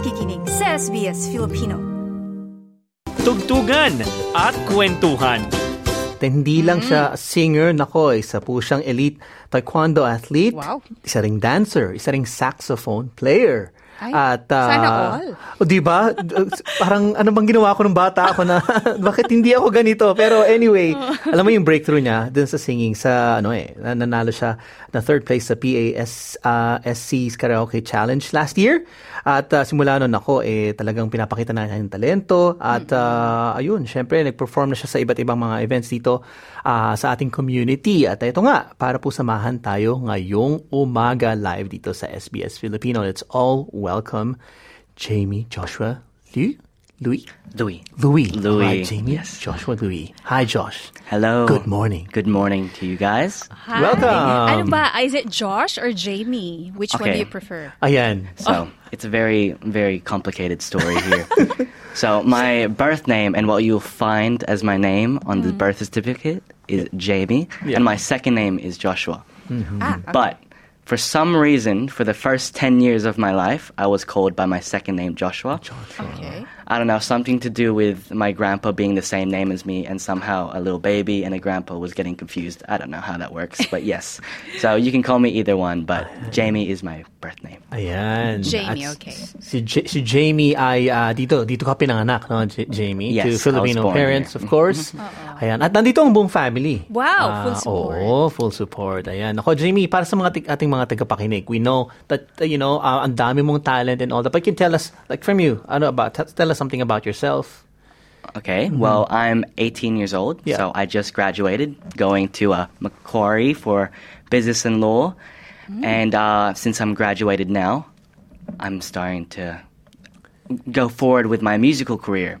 nakikinig sa SBS Filipino. Tugtugan at kwentuhan. Hindi lang siya singer, nako, isa po siyang elite taekwondo athlete. Wow. Isa ring dancer, isa ring saxophone player. Ay, At, ah, sana all. O, di ba? Parang ano bang ginawa ko nung bata ako na bakit hindi ako ganito? Pero anyway, alam mo yung breakthrough niya dun sa singing sa ano eh, na- nanalo siya na third place sa PAS uh, SC's Karaoke Challenge last year. At ah, simula nun ako eh talagang pinapakita na niya yung talento at ah, ayun, syempre nag-perform na siya sa iba't ibang mga events dito ah, sa ating community. At ito nga, para po samahan tayo ngayong umaga live dito sa SBS Filipino. Let's all welcome Jamie Joshua Liu. Louis? Louis. Louis. Louis, Alright, Jamie yes. Joshua Louis. Hi, Josh. Hello. Good morning. Good morning to you guys. Hi. Welcome. Ano ba? Is it Josh or Jamie? Which one do you prefer? Ayan. So it's a very, very complicated story here. so my birth name and what you'll find as my name on the birth certificate is Jamie, Yeah. and my second name is Joshua. Ah, But for some reason, for the first 10 years of my life, I was called by my second name Joshua. okay. I don't know, something to do with my grandpa being the same name as me, and somehow a little baby and a grandpa was getting confused. I don't know how that works, but yes. So you can call me either one, but Jamie is my birth name. Ayan. Jamie, At okay. Si, J- si Jamie ay ah, dito, dito ka pinanganak, no, J- Jamie? Yes, to Filipino parents, here. of course. Ayan. At nandito ang buong family. Wow, full Ah, support. Oo, full support. Ayan. Ako, Jamie, para sa mga tig- ating mga tagapakinig, we know that, uh, you know, uh, ang dami mong talent and all that. But can tell us, like from you, ano about, t- tell us something about yourself. Okay, well, I'm 18 years old, Yeah. so I just graduated going to uh, Macquarie for business and law. And uh, since I'm graduated now, I'm starting to go forward with my musical career.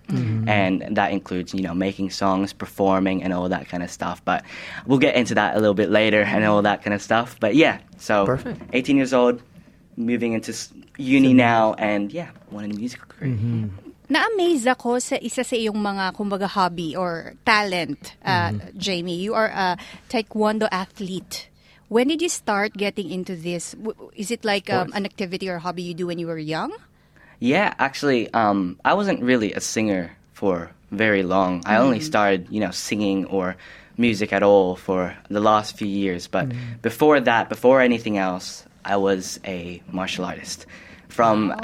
And that includes, you know, making songs, performing, and all that kind of stuff. But we'll get into that a little bit later and all that kind of stuff. But yeah, so Perfect. 18 years old, moving into uni now, and yeah, wanting a musical career. Na-amaze ako sa isa sa iyong mga, kumbaga, hobby or talent, uh, Jamie. You are a taekwondo athlete. When did you start getting into this? Is it like um, an activity or hobby you do when you were young? Yeah, actually, um, I wasn't really a singer for very long. I only started, you know, singing or music at all for the last few years. But before that, before anything else, I was a martial artist. From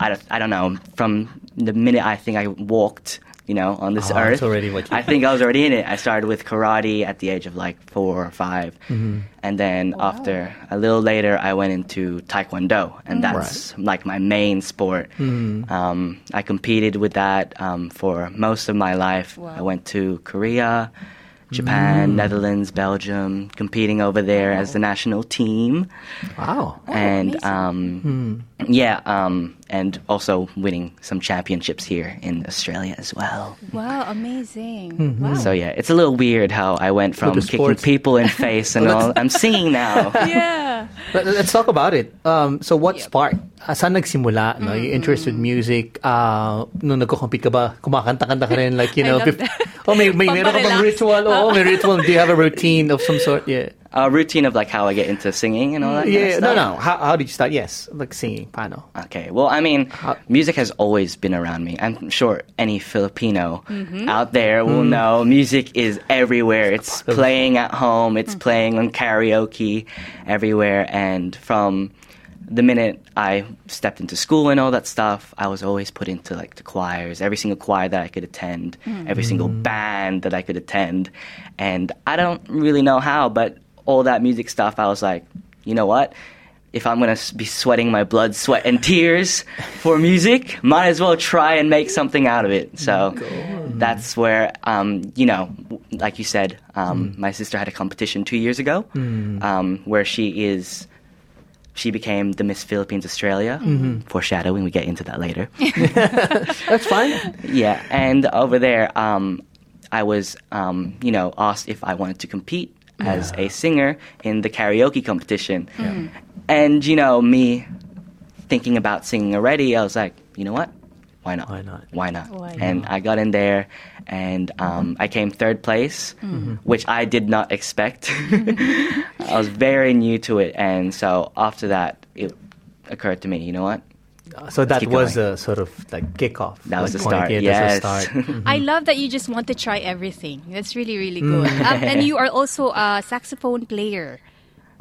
I don't, I don't know from the minute I think I walked, you know, on this Oh, earth. already what I think I was already in it. I started with karate at the age of like four or 5 and then after a little later, I went into taekwondo, and that's like my main sport. Um, I competed with that um, for most of my life. I went to Korea, Japan, Netherlands, Belgium, competing over there as the national team, Wow. and um, yeah, um, and also winning some championships here in Australia as well. Wow, amazing. Wow. So yeah, it's a little weird how I went from kicking people in face and all. I'm singing now. yeah. Let- Let's talk about it. Um, so what sparked? Uh, saan nagsimula? No? Your interest with music? Uh, nung nagko-compete ka ba, kumakanta-kanta ka rin? Like, you know, bef- oh, may, may meron ka bang ritual? Oo, may ritual. Do you have a routine of some sort? Yeah. A routine of like how I get into singing and all that. kind of Yeah, no, no. How, how did you start? Yes, like singing. Paano? Okay, well, I mean, music has always been around me. I'm sure any Filipino mm-hmm. out there will mm. know music is everywhere. It's playing at home, it's mm-hmm. playing on karaoke everywhere. And from the minute I stepped into school and all that stuff, I was always put into like the choirs, every single choir that I could attend, every single mm. band that I could attend. And I don't really know how, but all that music stuff, I was like, you know what? if I'm gonna be sweating my blood, sweat, and tears for music, might as well try and make something out of it. So that's where, um, you know, like you said, um, my sister had a competition two years ago um, where she is. She became the Miss Philippines Australia. Foreshadowing, we get into that later. That's fine. Yeah, and over there, um, I was, um, you know, asked if I wanted to compete as a singer in the karaoke competition. Hmm. And, you know, me thinking about singing already, I was like, you know what? Why not? Why not? Why not? Why and I got in there, and um, I came third place, hmm. mm-hmm. which I did not expect. I was very new to it, and so after that, it occurred to me, you know what? So that was going. a sort of like kickoff. That was the point, start, yeah, that's the yes. start. I love that you just want to try everything. That's really, really good. Mm. um, and you are also a saxophone player.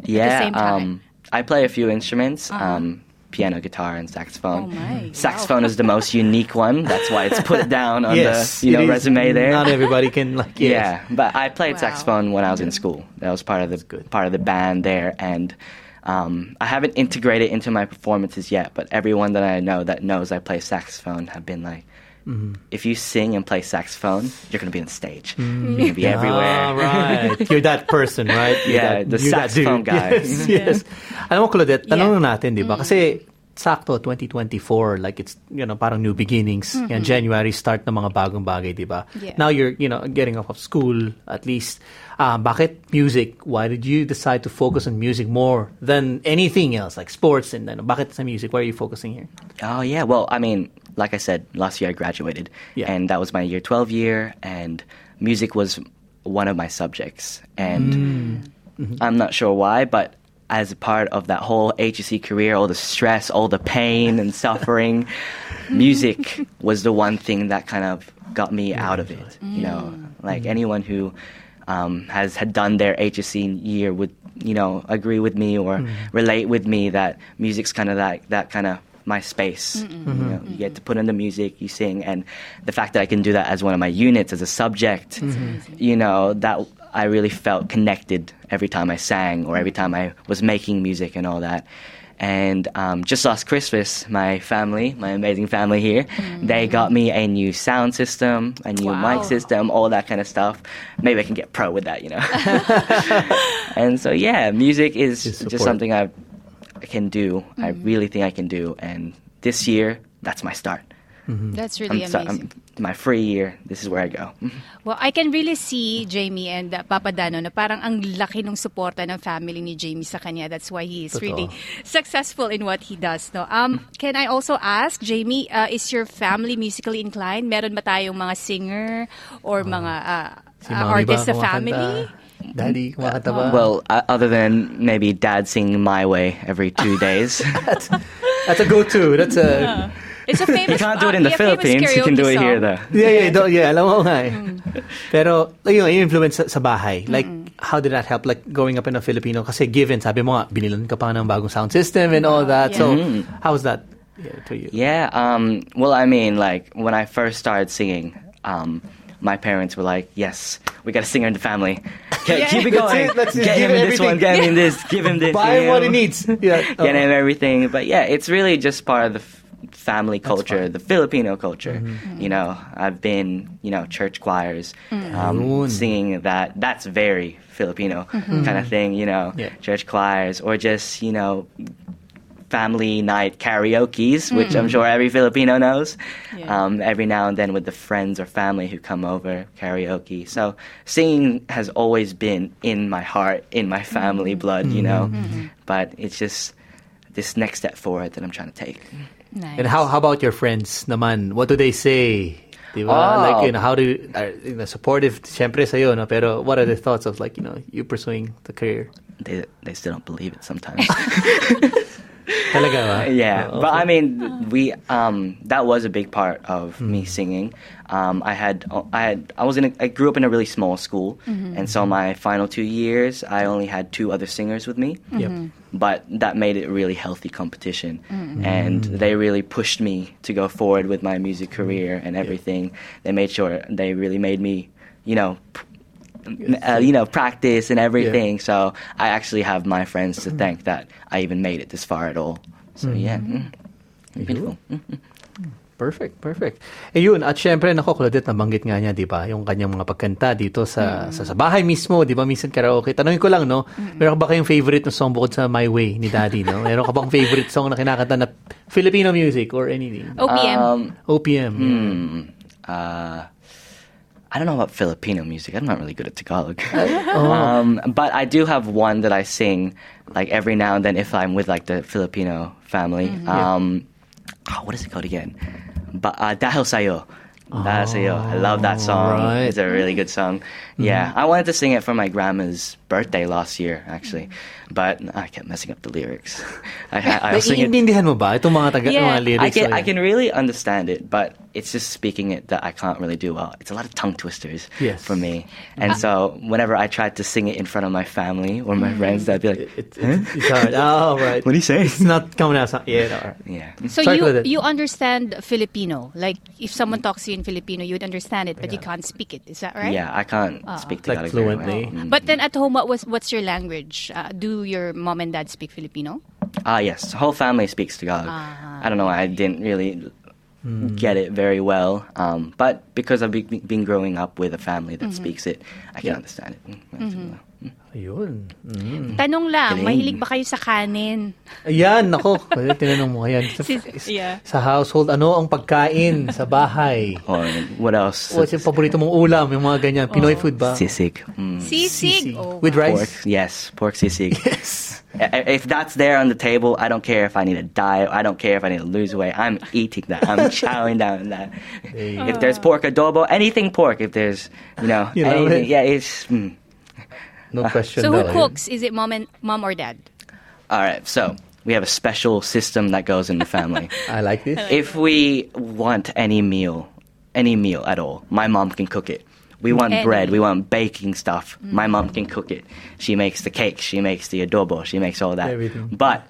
yeah, same time. um, I play a few instruments. Um, piano, guitar, and Oh saxophone. my, Saxophone is the most unique one. That's why it's put down on yes, the you know resume there. Not everybody can like. Yes. Yeah, but I played Wow. saxophone when I was in school. That was part of the good. part of the band there, and um, I haven't integrated into my performances yet. But everyone that I know that knows I play saxophone have been like, Mm-hmm. if you sing and play saxophone, you're gonna be on stage. You're gonna be everywhere. Ah, right. You're that person, right? You're Yeah, that, the saxophone dude. guy. Yes, yes. Alam mo, Claudette, tanong Yeah. natin, di ba? Kasi, sakto, 2024, like it's, you know, parang new beginnings. Yan, January start ng mga bagong bagay, di ba? Yeah. Now you're, you know, getting off of school, at least. Uh, bakit music? Why did you decide to focus on music more than anything else, like sports and then Bakit sa music? Why are you focusing here? Oh yeah, well, I mean, like I said, last year I graduated, Yeah. and that was my year twelve year, and music was one of my subjects, and Mm. I'm not sure why, but as a part of that whole HSC career, all the stress, all the pain and suffering, music was the one thing that kind of got me out of it. You know, mm. like mm. anyone who um, has had done their HSC year would, you know, agree with me or mm. relate with me that music's kind of like that kind of my space. You, know, you get to put in the music, you sing, and the fact that I can do that as one of my units, as a subject, mm-hmm. you know, that I really felt connected every time I sang or every time I was making music and all that. And um, just last Christmas, my family, my amazing family here, they got me a new sound system, a new Wow. mic system, all that kind of stuff. Maybe I can get pro with that, you know. and so, yeah, music is Just just something I I can do. I really think I can do. And this year, that's my start. That's really I'm, amazing. I'm- my free year, this is where I go. Well, I can really see Jamie and uh, Papa Dano na parang ang laki ng suporta ng family ni Jamie sa kanya. That's why he is Totoo. really successful in what he does. No. Um, can I also ask, Jamie, uh, is your family musically inclined? Meron ba tayong mga singer or mga uh, Si uh, Mommy artist sa kumakanta? family? Daddy, kumakanta ba? Well, uh, other than maybe dad singing My Way every two days. That's a go-to. That's a... It's a famous you can't do it uh, in the yeah, famous Philippines. You can do karaoke it here, though. Yeah, yeah, do, yeah, alam mo nga eh. Mm. Pero, ayun, yung influence sa, sa bahay. Like, how did that help? Like, growing up in a Filipino, kasi given, sabi mo nga, binilan ka pa ng bagong sound system and all that. So, how was that yeah, to you? Yeah. Um, well, I mean, like when I first started singing, um, my parents were like, "Yes, we got a singer in the family. Ke- Keep it That's going. it, that's it. Get him him this one. everything. Get him this. Give him this. Buy him what he needs. Yeah. Get him everything. But yeah, it's really just part of the f- family culture, the Filipino culture. Mm-hmm. You know, I've been, you know, church choirs, Ayun. um, singing that. That's very Filipino mm-hmm. kind of thing. You know, Yeah. church choirs or just you know family night karaoke's, which I'm mm-hmm. sure every Filipino knows. Yeah. Um, every now and then with the friends or family who come over, karaoke. So singing has always been in my heart, in my family blood, you know. But it's just this next step forward that I'm trying to take. Nice. And how how about your friends naman? What do they say? Diba? Oh. Ah. Like, you know, how do you, are, you know, supportive, syempre sa'yo, no? Pero what are the thoughts of, like, you know, you pursuing the career? They they still don't believe it sometimes. Talaga ba? yeah, Oh, but I mean, we um that was a big part of Hmm. me singing. Um, I had I had I was in a, I grew up in a really small school, and so my final two years I only had two other singers with me. Yep. But that made it really healthy competition, and they really pushed me to go forward with my music career and everything. They made sure they really made me, you know. p- Uh, you know, practice and everything. So I actually have my friends to thank that I even made it this far at all. So yeah, mm. beautiful. Mm. Perfect, perfect. Eh yun, at syempre, nako, Claudette, nabanggit nga niya, di ba, yung kanyang mga pagkanta dito sa, sa, sa bahay mismo, di ba, minsan karaoke. Tanungin ko lang, no, meron ka ba kayong favorite na song bukod sa My Way ni Daddy, no? Meron ka bang favorite song na kinakanta na Filipino music or anything? OPM. Um, OPM. hmm, uh, I don't know about Filipino music. I'm not really good at Tagalog. Oh. um, but I do have one that I sing like every now and then if I'm with like the Filipino family. Um, oh, what is it called again? Ba- uh, Dahil Sayo. Dahil Sayo. I love that song. right. It's a really good song. Yeah, I wanted to sing it for my grandma's birthday last year, actually. But I kept messing up the lyrics. I, I, I was singing. Naiintindihan mo ba itong mga, taga, Yeah. mga lyrics? I can o I yan? can really understand it, but it's just speaking it that I can't really do well. It's a lot of tongue twisters Yes. for me, and so whenever I tried to sing it in front of my family or my friends, they'd be like, It, it, it's hard. Oh, right. "What do you say?" It's not coming out. so- Yeah, all right. Yeah. So Sorry, you you understand Filipino? Like if someone talks to you in Filipino, you would understand it, but you can't speak it. Is that right? Yeah, I can't speak Like Tagalog very fluently. well. Mm. But then at home, what was what's your language? Uh, do your mom and dad speak Filipino? Ah, yes, the whole family speaks Tagalog. I don't know, I didn't really get it very well, um, but because I've be- been growing up with a family that speaks it, I can understand it. Mm, Ayun. Mm. Tanong lang, Galing. mahilig ba kayo sa kanin? Ayan, nako. Pwede tinanong mo yan. Sa, yeah. sa household, ano ang pagkain sa bahay? Or what else? What's yung paborito mong ulam? Yung mga ganyan. Pinoy food ba? Sisig. Mm. Sisig. Oh, With wow. Pork, rice? yes, pork sisig. Yes. If that's there on the table, I don't care if I need to diet. I don't care if I need to lose weight. I'm eating that. I'm chowing down on that. Hey. If there's pork adobo, anything pork. If there's, you know, You love anything, it. yeah, it's. Mm. No uh, question So who daw. cooks? Is it mom and mom or dad? All right, so we have a special system that goes in the family. I like this. if we want any meal, any meal at all, my mom can cook it. We want Any. bread, we want baking stuff. My mom can cook it. She makes the cake, she makes the adobo, she makes all that. Everything. But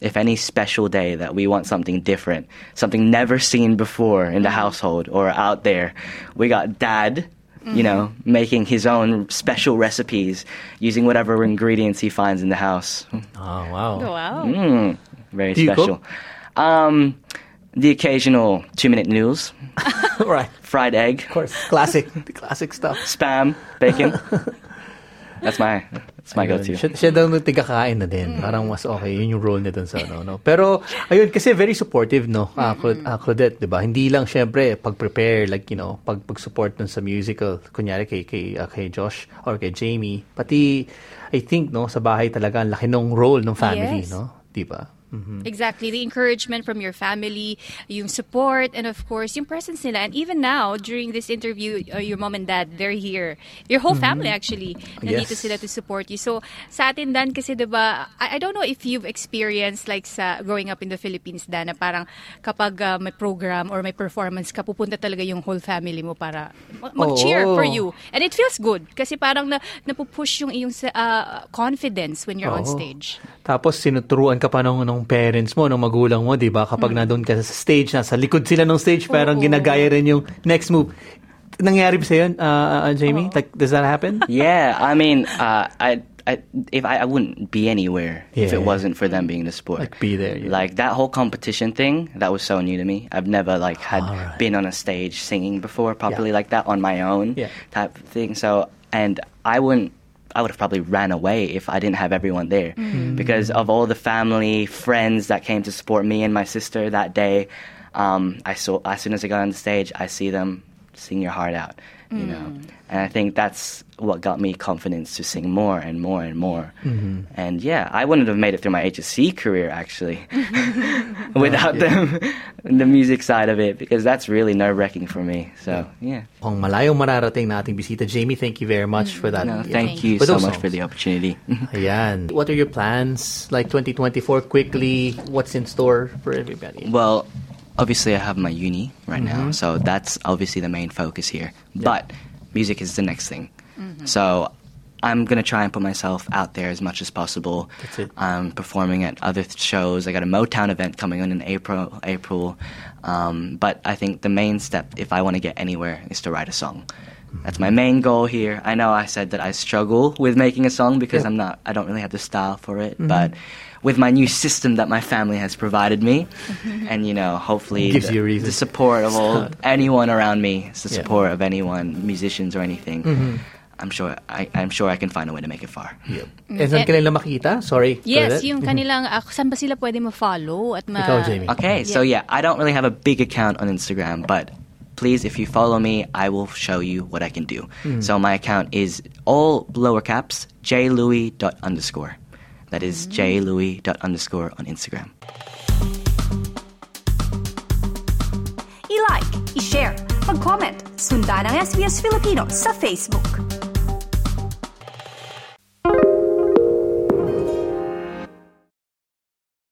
if any special day that we want something different, something never seen before in the household or out there, we got dad, you know, making his own special recipes using whatever ingredients he finds in the house. Oh, wow. Wow. Mm, very Do special. Um, the occasional two minute noodles, right. fried egg, Of course. Classic. The classic stuff. spam, bacon. that's my that's my Ayun. go to. Siya, siya daw nung tigakain na din. Parang mas okay. Yun yung role niya dun sa ano. No? Pero, ayun, kasi very supportive, no? Ah, Cla- ah, Claudette, di ba? Hindi lang, syempre, pag-prepare, like, you know, pag, pag-support dun sa musical, kunyari kay, kay, ah, kay Josh or kay Jamie. Pati, I think, no, sa bahay talaga, ang laki ng role ng family, Yes. no? Di ba? Exactly. The encouragement from your family, yung support, and of course, yung presence nila. And even now, during this interview, uh, your mom and dad, they're here. Your whole family, actually, nandito Yes. sila to support you. So, sa atin, Dan, kasi diba, I, I don't know if you've experienced, like, sa growing up in the Philippines, Dan, na parang kapag uh, may program or may performance ka, pupunta talaga yung whole family mo para ma- mag-cheer Oo. for you. And it feels good kasi parang na, napupush yung iyong uh, confidence when you're on Oo. stage. Tapos sinuturuan ka pa ng, ng parents mo, ng magulang mo, di ba? Kapag nandun ka sa stage, nasa likod sila ng stage, parang Oo. ginagaya rin yung next move. Nangyari ba sa'yo, uh, uh, Jamie? Like, does that happen? Yeah, I mean, uh, I, I if I, I wouldn't be anywhere if Yeah. it wasn't for them being the sport. Like, be there, yeah. Like that whole competition thing, that was so new to me. I've never like had Alright. been on a stage singing before properly Yeah. like that on my own Yeah. type of thing. So and I wouldn't I would have probably ran away if I didn't have everyone there because of all the family, friends that came to support me and my sister that day. Um, I saw as soon as I got on the stage, I see them sing your heart out, you know. Mm. And I think that's what got me confidence to sing more and more and more. Mm-hmm. And yeah, I wouldn't have made it through my HSC career actually oh, without them, the music side of it, because that's really nerve wracking for me. So yeah, Kung malayong mararating na ating bisita. Jamie, thank you very much for that. no, Yeah. thank you For so those much for the opportunity. Ayan. What are your plans? Like 2024, quickly, what's in store for everybody? well, obviously I have my uni right now, so that's obviously the main focus here. But music is the next thing. So I'm gonna try and put myself out there as much as possible. That's it. I'm performing at other th- shows. I got a Motown event coming on in April. April, um, but I think the main step, if I want to get anywhere, is to write a song. That's my main goal here. I know I said that I struggle with making a song because Yeah. I'm not. I don't really have the style for it, mm-hmm. but. With my new system that my family has provided me, mm-hmm. and you know, hopefully Gives the, you a reason. the support of all anyone around me, it's the Yeah. support of anyone, musicians or anything. Mm-hmm. I'm sure I, I'm sure I can find a way to make it far. Yep. Mm, and saan ka nila makita? Sorry. Yes, yung kanilang, uh, saan ba sila pwede ma-follow? At ma- Ikaw, Jamie. Okay, so yeah, I don't really have a big account on Instagram, but please, if you follow me, I will show you what I can do. Hmm. So my account is all lower caps, jlouis dot underscore. That is hmm. jlouis dot underscore on Instagram. I-like, i-share, mag-comment, sundan ang SBS Filipino sa Facebook.